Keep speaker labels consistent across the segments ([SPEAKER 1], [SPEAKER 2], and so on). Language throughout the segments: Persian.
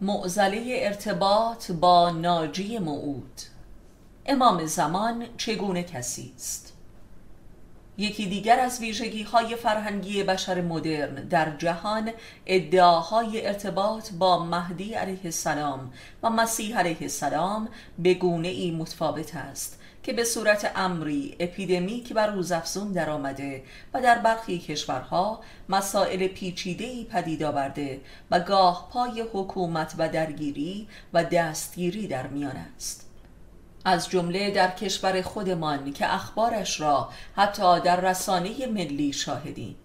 [SPEAKER 1] معزله ارتباط با ناجی موعود. امام زمان چگونه کسی است؟ یکی دیگر از ویژگی های فرهنگی بشر مدرن در جهان ادعاهای ارتباط با مهدی علیه السلام و مسیح علیه السلام به گونه ای متفاوت است. که به صورت امری اپیدمیک بر روزافزون در آمده و در برخی کشورها مسائل پیچیده‌ای پدید آورده و گاه پای حکومت و درگیری و دستگیری در میان است. از جمله در کشور خودمان که اخبارش را حتی در رسانه ملی شاهدیم.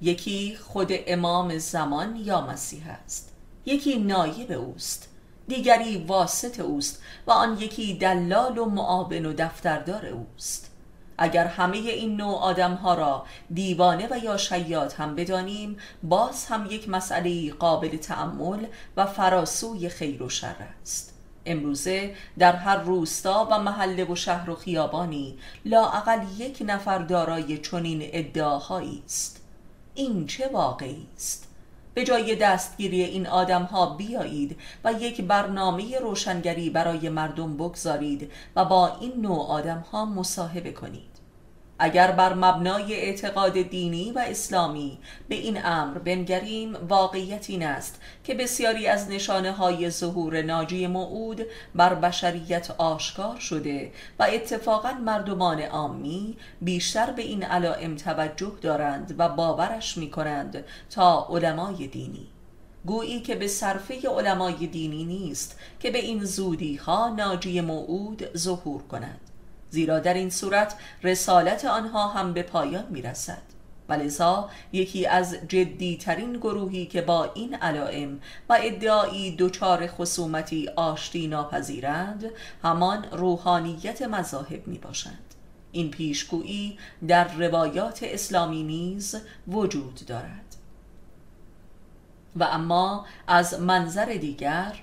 [SPEAKER 1] یکی خود امام زمان یا مسیح است. یکی نایب اوست. دیگری واسط اوست و آن یکی دلال و معاون و دفتردار اوست. اگر همه این نوع آدم ها را دیوانه و یا شیاد هم بدانیم باز هم یک مسئله قابل تعمل و فراسوی خیر و شر است. امروزه در هر روستا و محله و شهر و خیابانی لااقل یک نفر دارای چنین ادعاهایی است. این چه واقعی است؟ به جای دستگیری این آدم ها بیایید و یک برنامه روشنگری برای مردم بگذارید و با این نوع آدم ها مصاحبه کنید. اگر بر مبنای اعتقاد دینی و اسلامی به این امر بنگریم واقعیت این است که بسیاری از نشانه های ظهور ناجی موعود بر بشریت آشکار شده و اتفاقا مردمان عامی بیشتر به این علائم توجه دارند و باورش می کنند تا علمای دینی. گویی که به صرفه علمای دینی نیست که به این زودی ها ناجی موعود ظهور کند زیرا در این صورت رسالت آنها هم به پایان می رسد ولذا یکی از جدیترین گروهی که با این علائم و ادعایی دچار خصومتی آشتی ناپذیرند همان روحانیت مذاهب می باشند این پیشگویی در روایات اسلامی نیز وجود دارد. و اما از منظر دیگر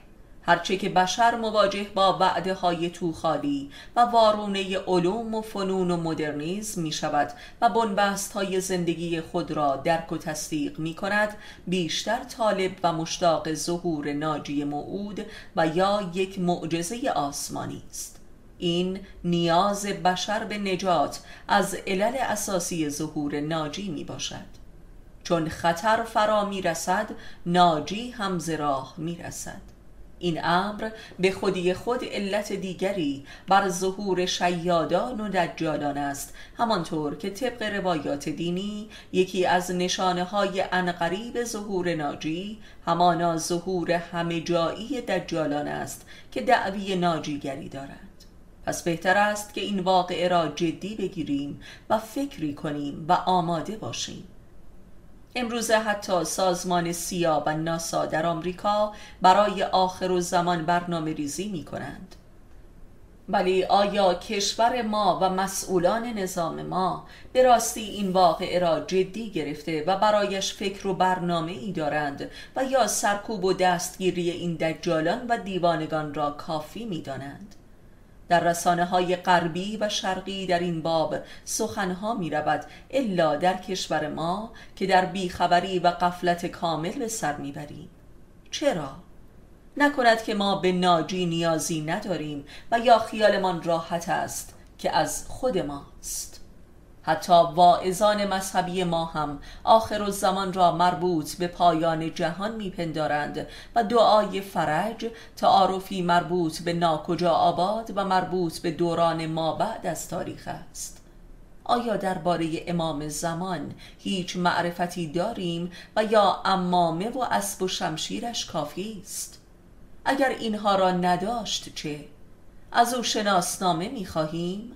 [SPEAKER 1] هرچه که بشر مواجه با وعده های توخالی و وارونه علوم و فنون و مدرنیزم می شود و بنبست های زندگی خود را درک و تصدیق می کند بیشتر طالب و مشتاق ظهور ناجی موعود و یا یک معجزه آسمانی است. این نیاز بشر به نجات از علل اساسی ظهور ناجی می باشد. چون خطر فرا می رسد ناجی هم زراح می رسد. این امر به خودی خود علت دیگری بر ظهور شیادان و دجالان است. همانطور که طبق روایات دینی یکی از نشانه های انقریب ظهور ناجی همانا ظهور همه جایی دجالان است که دعوی ناجیگری دارند. پس بهتر است که این واقعه را جدی بگیریم و فکری کنیم و آماده باشیم. امروزه حتی سازمان سیا و ناسا در آمریکا برای آخر و زمان برنامه ریزی می کنند ولی آیا کشور ما و مسئولان نظام ما به راستی این واقعه را جدی گرفته و برایش فکر و برنامه ای دارند و یا سرکوب و دستگیری این دجالان و دیوانگان را کافی می دانند؟ در رسانه های غربی و شرقی در این باب سخنها می رود الا در کشور ما که در بیخبری و قفلت کامل به سر می‌بریم چرا؟ نکند که ما به ناجی نیازی نداریم و یا خیالمان راحت است که از خود ماست حتی واعظان مذهبی ما هم آخر زمان را مربوط به پایان جهان میپندارند و دعای فرج تعارفی مربوط به ناکجا آباد و مربوط به دوران ما بعد از تاریخ است. آیا درباره امام زمان هیچ معرفتی داریم و یا امامه و اسب و شمشیرش کافی است؟ اگر اینها را نداشت چه؟ از او شناسنامه می‌خواهیم؟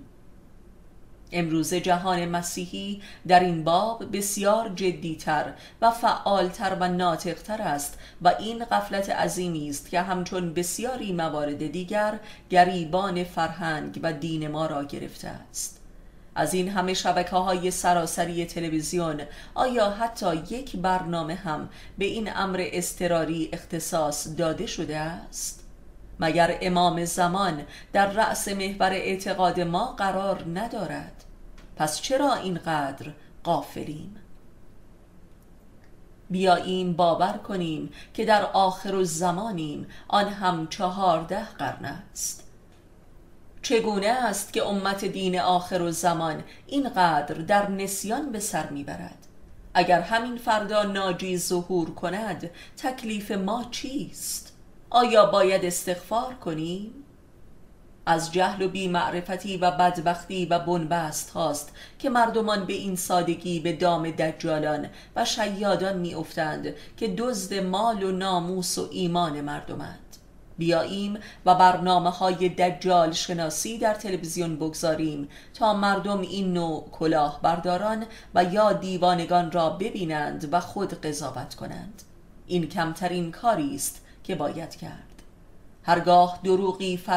[SPEAKER 1] امروز جهان مسیحی در این باب بسیار جدیتر و فعالتر و ناطقتر است و این قفلت عظیمی است که همچون بسیاری موارد دیگر گریبان فرهنگ و دین ما را گرفته است از این همه شبکه های سراسری تلویزیون آیا حتی یک برنامه هم به این امر استراری اختصاص داده شده است؟ مگر امام زمان در رأس محور اعتقاد ما قرار ندارد؟ پس چرا اینقدر قافلیم بیاییم باور کنیم که در آخر و زمانیم آن هم چهارده قرن است. چگونه است که امت دین آخر و زمان اینقدر در نسیان به سر می‌برد؟ اگر همین فردا ناجی ظهور کند تکلیف ما چیست؟ آیا باید استغفار کنیم؟ از جهل و بیمعرفتی و بدبختی و بنبست هاست که مردمان به این سادگی به دام دجالان و شیادان می افتند که دزد مال و ناموس و ایمان مردمند بیاییم و برنامه های دجال شناسی در تلویزیون بگذاریم تا مردم این نوع کلاه برداران و یا دیوانگان را ببینند و خود قضاوت کنند این کمترین کاری است که باید کرد. هرگاه دروغی